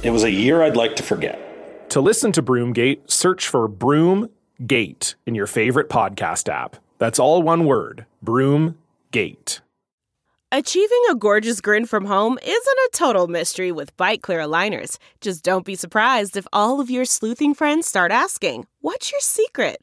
It was a year I'd like to forget. To listen to Broomgate, search for Broomgate in your favorite podcast app. That's all one word Broomgate. Achieving a gorgeous grin from home isn't a total mystery with Byte Clear aligners. Just don't be surprised if all of your sleuthing friends start asking, What's your secret?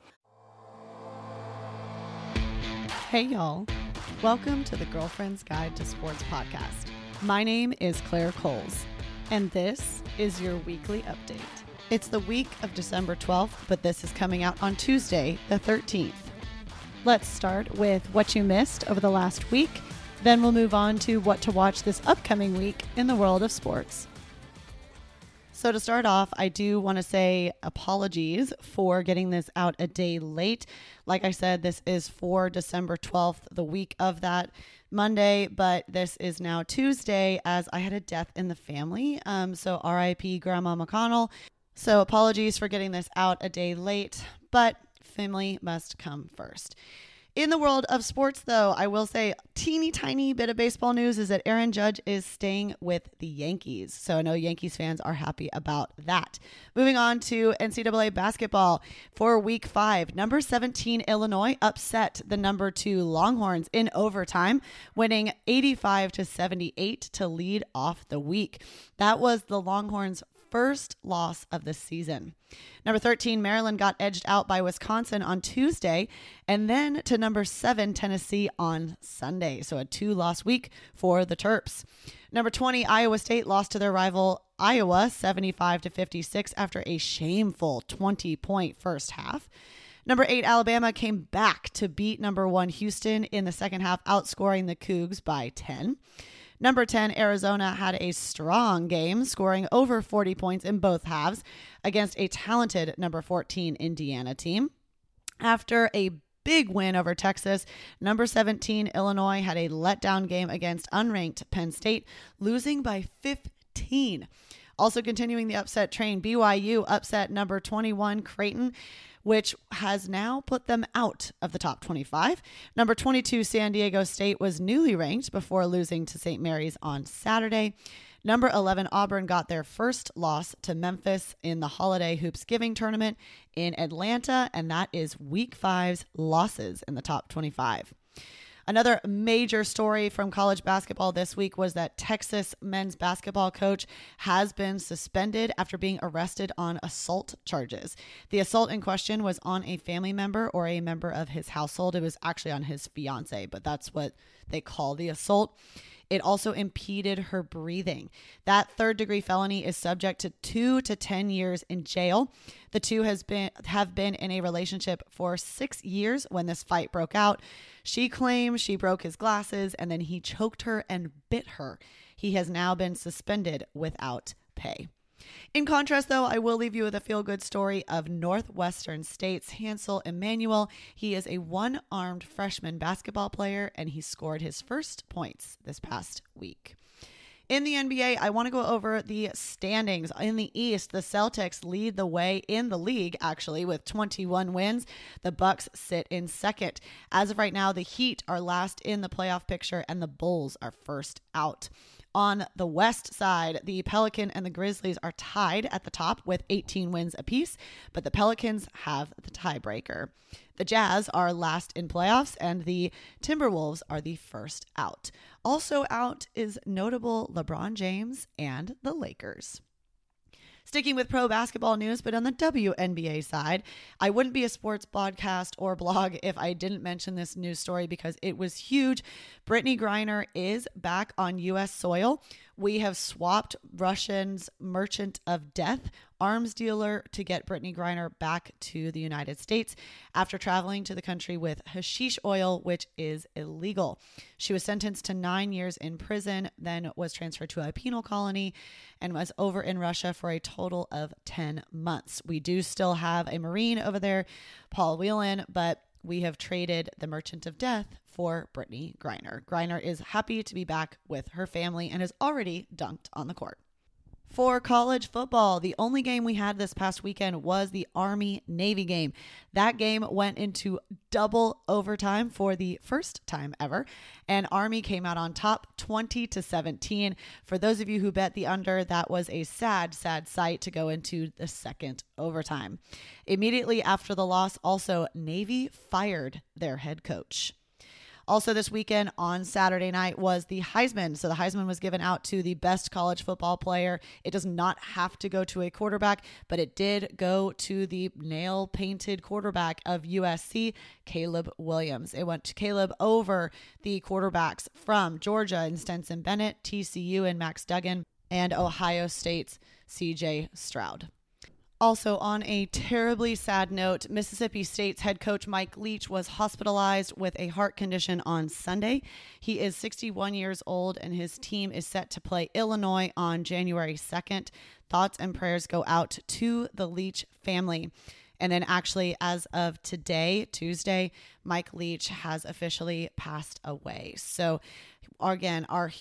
Hey, y'all. Welcome to the Girlfriend's Guide to Sports podcast. My name is Claire Coles, and this is your weekly update. It's the week of December 12th, but this is coming out on Tuesday, the 13th. Let's start with what you missed over the last week. Then we'll move on to what to watch this upcoming week in the world of sports. So, to start off, I do want to say apologies for getting this out a day late. Like I said, this is for December 12th, the week of that Monday, but this is now Tuesday as I had a death in the family. Um, so, RIP Grandma McConnell. So, apologies for getting this out a day late, but family must come first. In the world of sports, though, I will say teeny tiny bit of baseball news is that Aaron Judge is staying with the Yankees. So I know Yankees fans are happy about that. Moving on to NCAA basketball for week five, number 17 Illinois upset the number two Longhorns in overtime, winning 85 to 78 to lead off the week. That was the Longhorns' first loss of the season. Number 13, Maryland got edged out by Wisconsin on Tuesday, and then to number 7, Tennessee on Sunday. So a two loss week for the Terps. Number 20, Iowa State lost to their rival Iowa 75 to 56 after a shameful 20 point first half. Number eight, Alabama came back to beat number one, Houston, in the second half, outscoring the Cougs by 10. Number 10, Arizona had a strong game, scoring over 40 points in both halves against a talented number 14 Indiana team. After a big win over Texas, number 17 Illinois had a letdown game against unranked Penn State, losing by 15. Also continuing the upset train, BYU upset number 21 Creighton which has now put them out of the top 25. Number 22, San Diego State was newly ranked before losing to St. Mary's on Saturday. Number 11, Auburn got their first loss to Memphis in the Holiday Hoops Giving Tournament in Atlanta, and that is week five's losses in the top 25. Another major story from college basketball this week was that Texas men's basketball coach has been suspended after being arrested on assault charges. The assault in question was on a family member or a member of his household. It was actually on his fiance, but that's what they call the assault. It also impeded her breathing. That third degree felony is subject to 2 to 10 years in jail. The two has been have been in a relationship for 6 years when this fight broke out. She claims she broke his glasses and then he choked her and bit her. He has now been suspended without pay. In contrast, though, I will leave you with a feel good story of Northwestern State's Hansel Emmanuel. He is a one armed freshman basketball player and he scored his first points this past week. In the NBA, I want to go over the standings. In the East, the Celtics lead the way in the league actually with 21 wins. The Bucks sit in second. As of right now, the Heat are last in the playoff picture and the Bulls are first out. On the west side, the Pelican and the Grizzlies are tied at the top with 18 wins apiece, but the Pelicans have the tiebreaker. The Jazz are last in playoffs, and the Timberwolves are the first out. Also out is notable LeBron James and the Lakers. Sticking with pro basketball news, but on the WNBA side, I wouldn't be a sports podcast or blog if I didn't mention this news story because it was huge. Brittney Griner is back on U.S. soil. We have swapped Russian's merchant of death arms dealer to get Brittney Griner back to the United States after traveling to the country with hashish oil, which is illegal. She was sentenced to nine years in prison, then was transferred to a penal colony and was over in Russia for a total of 10 months. We do still have a Marine over there, Paul Whelan, but we have traded the Merchant of Death for Brittney Griner. Griner is happy to be back with her family and has already dunked on the court. For college football, the only game we had this past weekend was the Army Navy game. That game went into double overtime for the first time ever, and Army came out on top 20 to 17. For those of you who bet the under, that was a sad, sad sight to go into the second overtime. Immediately after the loss, also, Navy fired their head coach. Also, this weekend on Saturday night was the Heisman. So the Heisman was given out to the best college football player. It does not have to go to a quarterback, but it did go to the nail painted quarterback of USC, Caleb Williams. It went to Caleb over the quarterbacks from Georgia and Stetson Bennett, TCU and Max Duggan, and Ohio State's CJ Stroud. Also, on a terribly sad note, Mississippi State's head coach Mike Leach was hospitalized with a heart condition on Sunday. He is 61 years old and his team is set to play Illinois on January 2nd. Thoughts and prayers go out to the Leach family. And then, actually, as of today, Tuesday, Mike Leach has officially passed away. So, again, our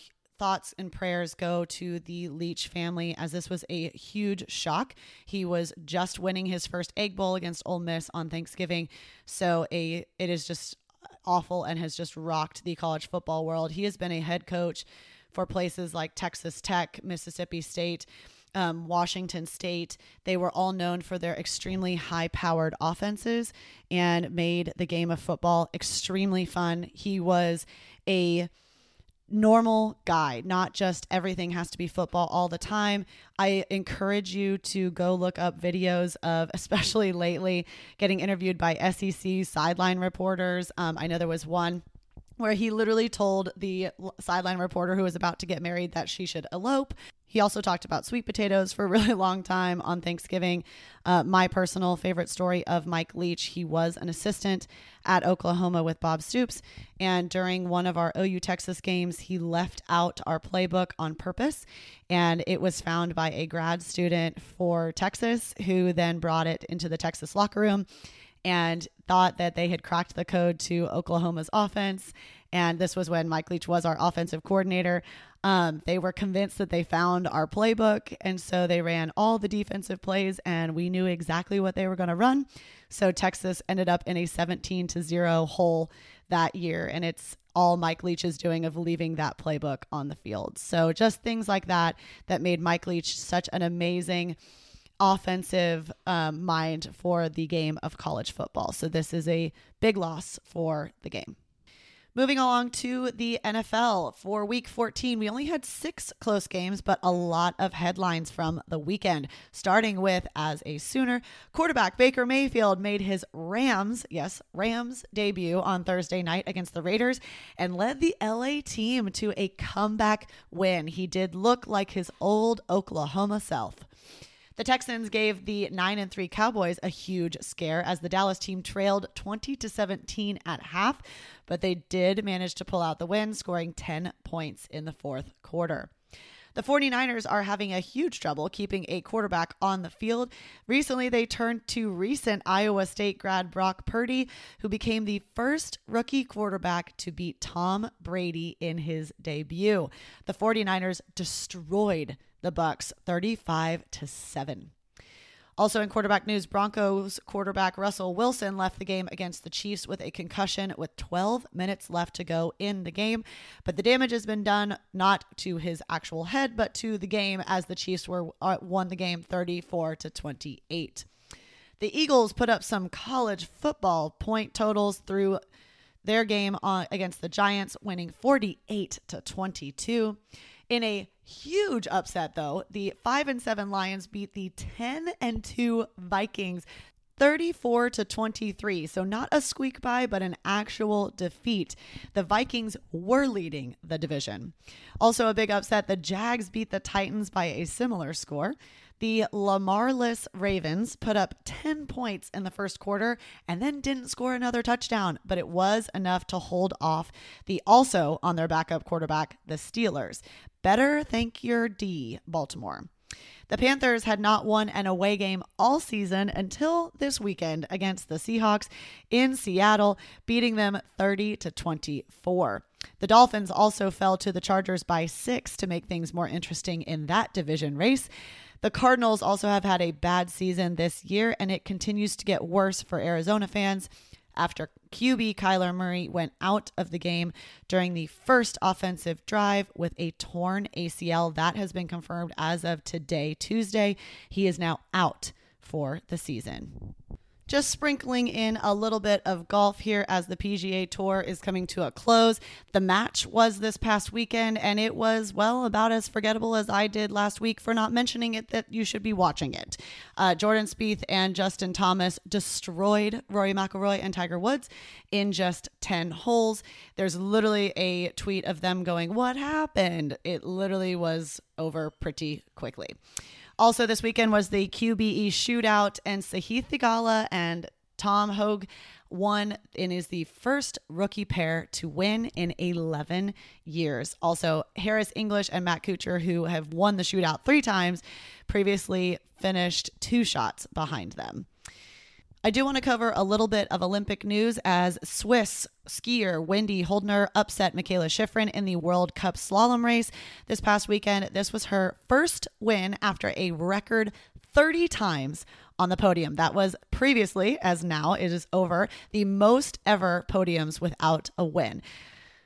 thoughts and prayers go to the Leach family as this was a huge shock. He was just winning his first Egg Bowl against Ole Miss on Thanksgiving, so a it is just awful and has just rocked the college football world. He has been a head coach for places like Texas Tech, Mississippi State. Um, Washington State, they were all known for their extremely high powered offenses and made the game of football extremely fun. He was a normal guy, not just everything has to be football all the time. I encourage you to go look up videos of, especially lately, getting interviewed by SEC sideline reporters. Um, I know there was one where he literally told the sideline reporter who was about to get married that she should elope. He also talked about sweet potatoes for a really long time on Thanksgiving. Uh, my personal favorite story of Mike Leach, he was an assistant at Oklahoma with Bob Stoops. And during one of our OU Texas games, he left out our playbook on purpose. And it was found by a grad student for Texas who then brought it into the Texas locker room and thought that they had cracked the code to Oklahoma's offense. And this was when Mike Leach was our offensive coordinator. Um, they were convinced that they found our playbook. And so they ran all the defensive plays, and we knew exactly what they were going to run. So Texas ended up in a 17 to 0 hole that year. And it's all Mike Leach is doing of leaving that playbook on the field. So just things like that that made Mike Leach such an amazing offensive um, mind for the game of college football. So this is a big loss for the game. Moving along to the NFL for week 14, we only had six close games, but a lot of headlines from the weekend. Starting with, as a Sooner, quarterback Baker Mayfield made his Rams, yes, Rams debut on Thursday night against the Raiders and led the LA team to a comeback win. He did look like his old Oklahoma self. The Texans gave the 9 and 3 Cowboys a huge scare as the Dallas team trailed 20 to 17 at half, but they did manage to pull out the win, scoring 10 points in the fourth quarter. The 49ers are having a huge trouble keeping a quarterback on the field. Recently, they turned to recent Iowa State grad Brock Purdy, who became the first rookie quarterback to beat Tom Brady in his debut. The 49ers destroyed the Bucs 35 to 7. Also, in quarterback news, Broncos quarterback Russell Wilson left the game against the Chiefs with a concussion with 12 minutes left to go in the game. But the damage has been done not to his actual head, but to the game as the Chiefs were uh, won the game 34 to 28. The Eagles put up some college football point totals through their game on, against the Giants, winning 48 to 22. In a huge upset, though, the 5 and 7 Lions beat the 10 and 2 Vikings 34 to 23. So not a squeak by, but an actual defeat. The Vikings were leading the division. Also a big upset, the Jags beat the Titans by a similar score. The Lamarless Ravens put up 10 points in the first quarter and then didn't score another touchdown, but it was enough to hold off the also on their backup quarterback, the Steelers. Better thank your D, Baltimore. The Panthers had not won an away game all season until this weekend against the Seahawks in Seattle, beating them 30 to 24. The Dolphins also fell to the Chargers by 6 to make things more interesting in that division race. The Cardinals also have had a bad season this year, and it continues to get worse for Arizona fans after QB Kyler Murray went out of the game during the first offensive drive with a torn ACL. That has been confirmed as of today, Tuesday. He is now out for the season. Just sprinkling in a little bit of golf here as the PGA Tour is coming to a close. The match was this past weekend, and it was, well, about as forgettable as I did last week for not mentioning it that you should be watching it. Uh, Jordan Spieth and Justin Thomas destroyed Rory McIlroy and Tiger Woods in just 10 holes. There's literally a tweet of them going, What happened? It literally was over pretty quickly. Also, this weekend was the QBE shootout, and Sahith Theegala and Tom Hoge won and is the first rookie pair to win in 11 years. Also, Harris English and Matt Kuchar, who have won the shootout three times, previously finished two shots behind them. I do want to cover a little bit of Olympic news as Swiss skier Wendy Holdener upset Mikaela Shiffrin in the World Cup slalom race this past weekend. This was her first win after a record 30 times on the podium. That was previously, as now it is over, the most ever podiums without a win.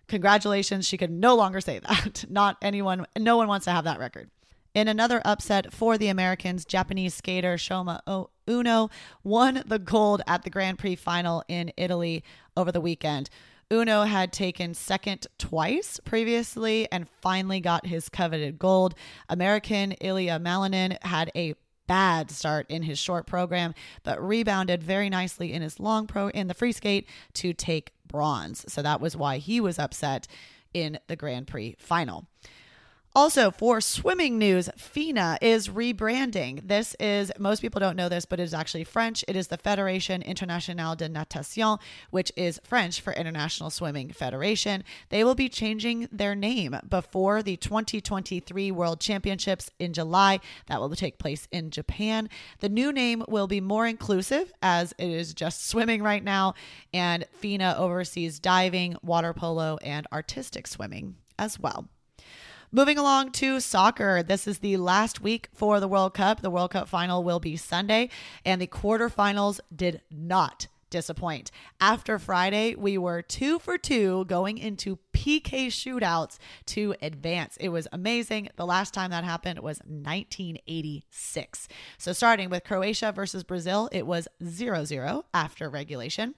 Congratulations. She could no longer say that. Not anyone, no one wants to have that record. In another upset for the Americans, Japanese skater Shoma Uno won the gold at the Grand Prix final in Italy over the weekend. Uno had taken second twice previously and finally got his coveted gold. American Ilia Malinin had a bad start in his short program, but rebounded very nicely in his long pro in the free skate to take bronze. So that was why he was upset in the Grand Prix final. Also, for swimming news, FINA is rebranding. This is, most people don't know this, but it is actually French. It is the Fédération Internationale de Natation, which is French for International Swimming Federation. They will be changing their name before the 2023 World Championships in July. That will take place in Japan. The new name will be more inclusive as it is just swimming right now, and FINA oversees diving, water polo, and artistic swimming as well. Moving along to soccer. This is the last week for the World Cup. The World Cup final will be Sunday, and the quarterfinals did not disappoint. After Friday, we were two for two going into PK shootouts to advance. It was amazing. The last time that happened was 1986. So, starting with Croatia versus Brazil, it was 0 0 after regulation.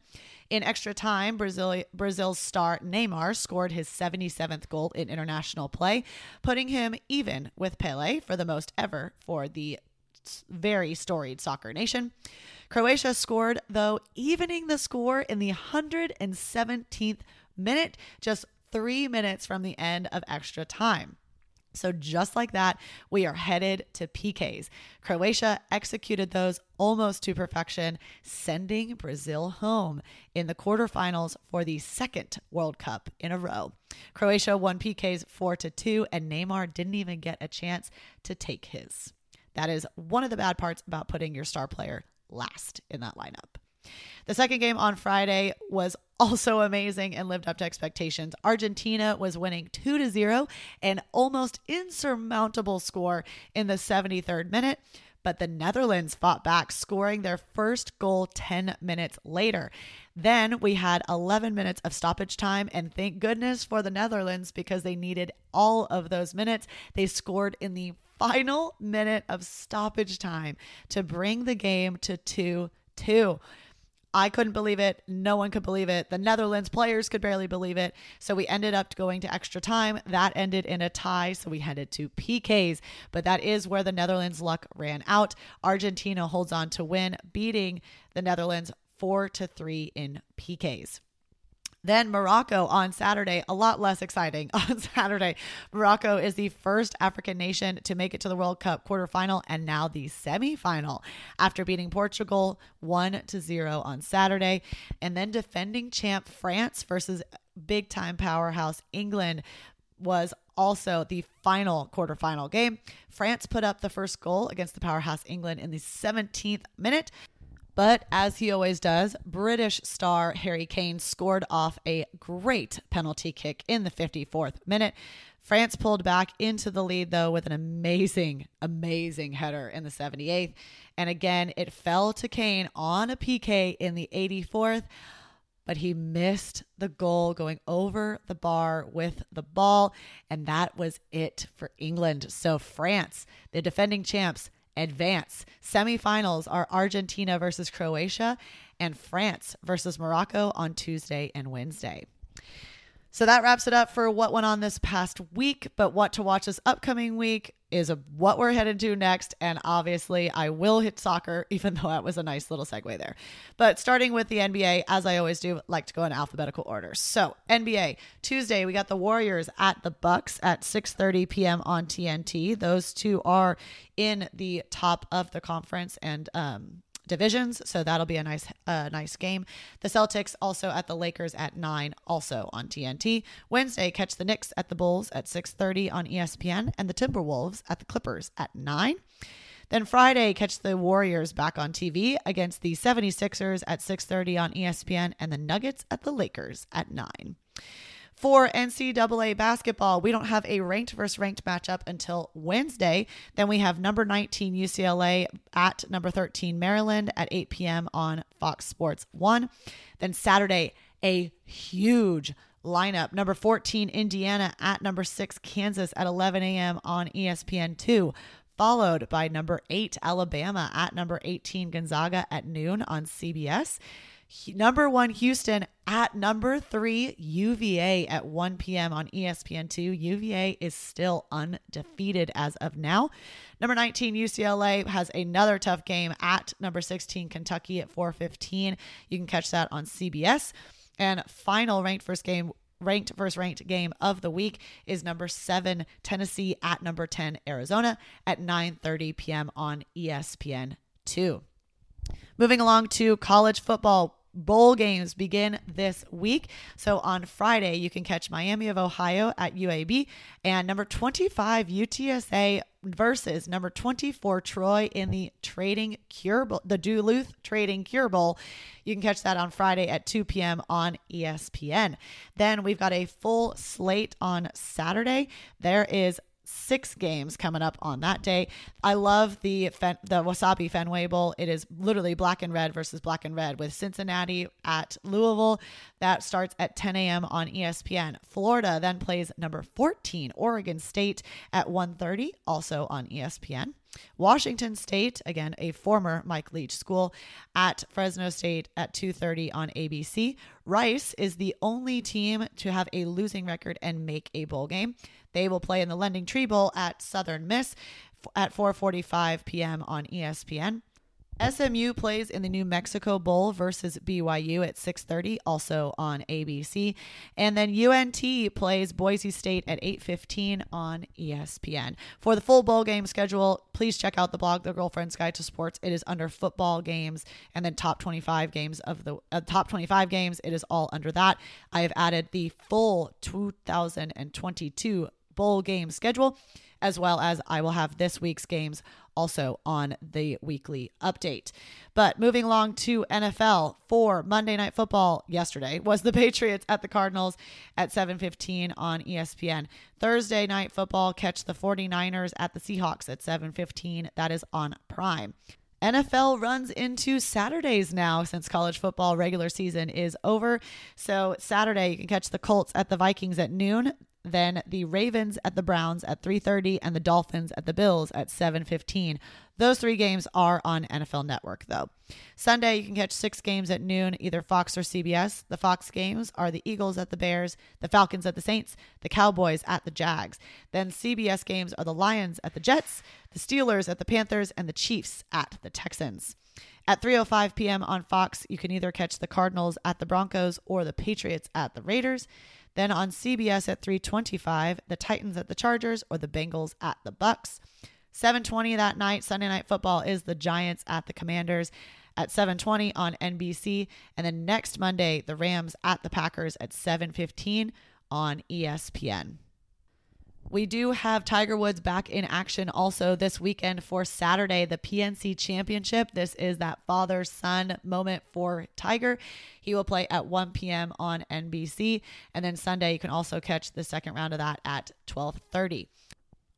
In extra time, Brazil, Brazil's star Neymar scored his 77th goal in international play, putting him even with Pele for the most ever for the very storied soccer nation. Croatia scored, though, evening the score in the 117th minute, just three minutes from the end of extra time. So, just like that, we are headed to PKs. Croatia executed those almost to perfection, sending Brazil home in the quarterfinals for the second World Cup in a row. Croatia won PKs 4 to 2, and Neymar didn't even get a chance to take his. That is one of the bad parts about putting your star player last in that lineup. The second game on Friday was also amazing and lived up to expectations. Argentina was winning 2 to 0, an almost insurmountable score in the 73rd minute. but the Netherlands fought back, scoring their first goal 10 minutes later. Then we had 11 minutes of stoppage time, and thank goodness for the Netherlands because they needed all of those minutes. They scored in the final minute of stoppage time to bring the game to 2 2. I couldn't believe it. No one could believe it. The Netherlands players could barely believe it. So we ended up going to extra time. That ended in a tie. So we headed to PKs. But that is where the Netherlands' luck ran out. Argentina holds on to win, beating the Netherlands four to three in PKs. Then Morocco on Saturday, a lot less exciting. On Saturday, Morocco is the first African nation to make it to the World Cup quarterfinal and now the semifinal after beating Portugal 1 to 0 on Saturday. And then defending champ France versus big time powerhouse England was also the final quarterfinal game. France put up the first goal against the powerhouse England in the 17th minute. But as he always does, British star Harry Kane scored off a great penalty kick in the 54th minute. France pulled back into the lead, though, with an amazing, amazing header in the 78th. And again, it fell to Kane on a PK in the 84th, but he missed the goal going over the bar with the ball. And that was it for England. So, France, the defending champs, advance. Semifinals are Argentina versus Croatia and France versus Morocco on Tuesday and Wednesday. So that wraps it up for what went on this past week. But what to watch this upcoming week is a, what we're headed to next. And obviously, I will hit soccer, even though that was a nice little segue there. But starting with the NBA, as I always do, like to go in alphabetical order. So NBA Tuesday, we got the Warriors at the Bucks at 6:30 p.m. on TNT. Those two are in the top of the conference, and um, divisions. So that'll be a nice, uh, nice game. The Celtics also at the Lakers at nine, also on TNT. Wednesday, catch the Knicks at the Bulls at 6:30 on ESPN, and the Timberwolves at the Clippers at nine. Then Friday, catch the Warriors back on TV against the 76ers at 6:30 on ESPN, and the Nuggets at the Lakers at nine. For NCAA basketball, we don't have a ranked versus ranked matchup until Wednesday. Then we have number 19 UCLA at number 13 Maryland at 8 p.m. on Fox Sports 1. Then Saturday, a huge lineup. Number 14 Indiana at number 6 Kansas at 11 a.m. on ESPN 2 followed by number 8 Alabama at number 18 Gonzaga at noon on CBS. Number one, Houston at number three, UVA at 1 p.m. on ESPN2. UVA is still undefeated as of now. Number 19, UCLA has another tough game at number 16, Kentucky at 4:15. You can catch that on CBS. And final ranked first game ranked versus ranked game of the week is number 7 Tennessee at number 10 Arizona at 9:30 p.m. on ESPN2. Moving along to college football. Bowl games begin this week. So on Friday, you can catch Miami of Ohio at UAB and number 25 UTSA versus number 24 Troy in the Trading Cure Bowl, the Duluth Trading Cure Bowl. You can catch that on Friday at 2 p.m. on ESPN. Then we've got a full slate on Saturday. There is six games coming up on that day. I love the Fen- the Wasabi Fenway Bowl. It is literally black and red versus black and red with Cincinnati at Louisville. That starts at 10 a.m. on ESPN. Florida then plays number 14 Oregon State at 1:30, also on ESPN. Washington State, again a former Mike Leach school, at Fresno State at 2:30 on ABC. Rice is the only team to have a losing record and make a bowl game. They will play in the Lending Tree Bowl at Southern Miss at 4:45 p.m. on ESPN. SMU plays in the New Mexico Bowl versus BYU at 6:30 also on ABC and then UNT plays Boise State at 8:15 on ESPN. For the full bowl game schedule, please check out the blog The Girlfriend's Guide to Sports. It is under football games and then top 25 games of the uh, top 25 games, it is all under that. I have added the full 2022 bowl game schedule, as well as I will have this week's games also on the weekly update. But moving along to NFL for Monday Night Football yesterday was the Patriots at the Cardinals at 7:15 on ESPN. Thursday Night Football catch the 49ers at the Seahawks at 7:15. That is on Prime. NFL runs into Saturdays now since college football regular season is over. So Saturday you can catch the Colts at the Vikings at noon then the Ravens at the Browns at 3:30 and the Dolphins at the Bills at 7:15. Those three games are on NFL Network though. Sunday you can catch 6 games at noon either Fox or CBS. The Fox games are the Eagles at the Bears, the Falcons at the Saints, the Cowboys at the Jags. Then CBS games are the Lions at the Jets, the Steelers at the Panthers and the Chiefs at the Texans. At 3:05 p.m. on Fox, you can either catch the Cardinals at the Broncos or the Patriots at the Raiders. Then on CBS at 325, the Titans at the Chargers or the Bengals at the Bucs. 720 that night, Sunday night football is the Giants at the Commanders at 720 on NBC. And then next Monday, the Rams at the Packers at 715 on ESPN. We do have Tiger Woods back in action also this weekend for Saturday, the PNC Championship. This is that father son moment for Tiger. He will play at 1 p.m. on NBC. And then Sunday, you can also catch the second round of that at 1230.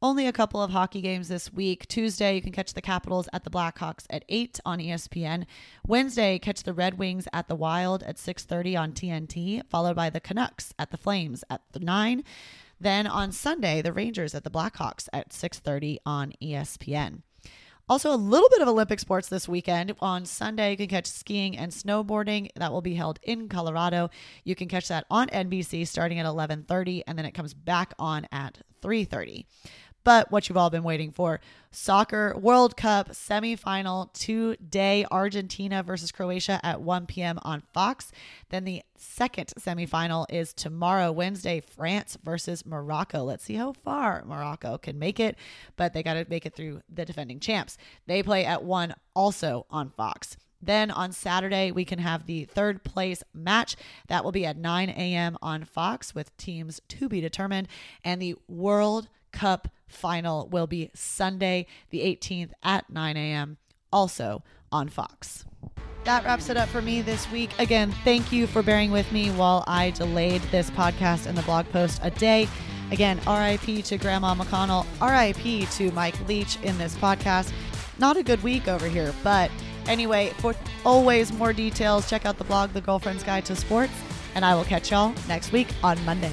Only a couple of hockey games this week. Tuesday, you can catch the Capitals at the Blackhawks at 8 on ESPN. Wednesday, catch the Red Wings at the Wild at 6:30 on TNT, followed by the Canucks at the Flames at 9. Then on Sunday, the Rangers at the Blackhawks at 6:30 on ESPN. Also, a little bit of Olympic sports this weekend. On Sunday, you can catch skiing and snowboarding. That will be held in Colorado. You can catch that on NBC starting at 11:30 and then it comes back on at 3:30 but what you've all been waiting for soccer World Cup semifinal today Argentina versus Croatia at 1 p.m. on Fox. Then the second semifinal is tomorrow, Wednesday, France versus Morocco. Let's see how far Morocco can make it, but they got to make it through the defending champs. They play at 1 also on Fox. Then on Saturday, we can have the third place match. That will be at 9 a.m. on Fox with teams to be determined. And the World Cup final will be Sunday, the 18th at 9 a.m., also on Fox. That wraps it up for me this week. Again, thank you for bearing with me while I delayed this podcast and the blog post a day. Again, RIP to Grandma McConnell, RIP to Mike Leach in this podcast. Not a good week over here, but anyway, for always more details, check out the blog, The Girlfriend's Guide to Sports, and I will catch y'all next week on Monday.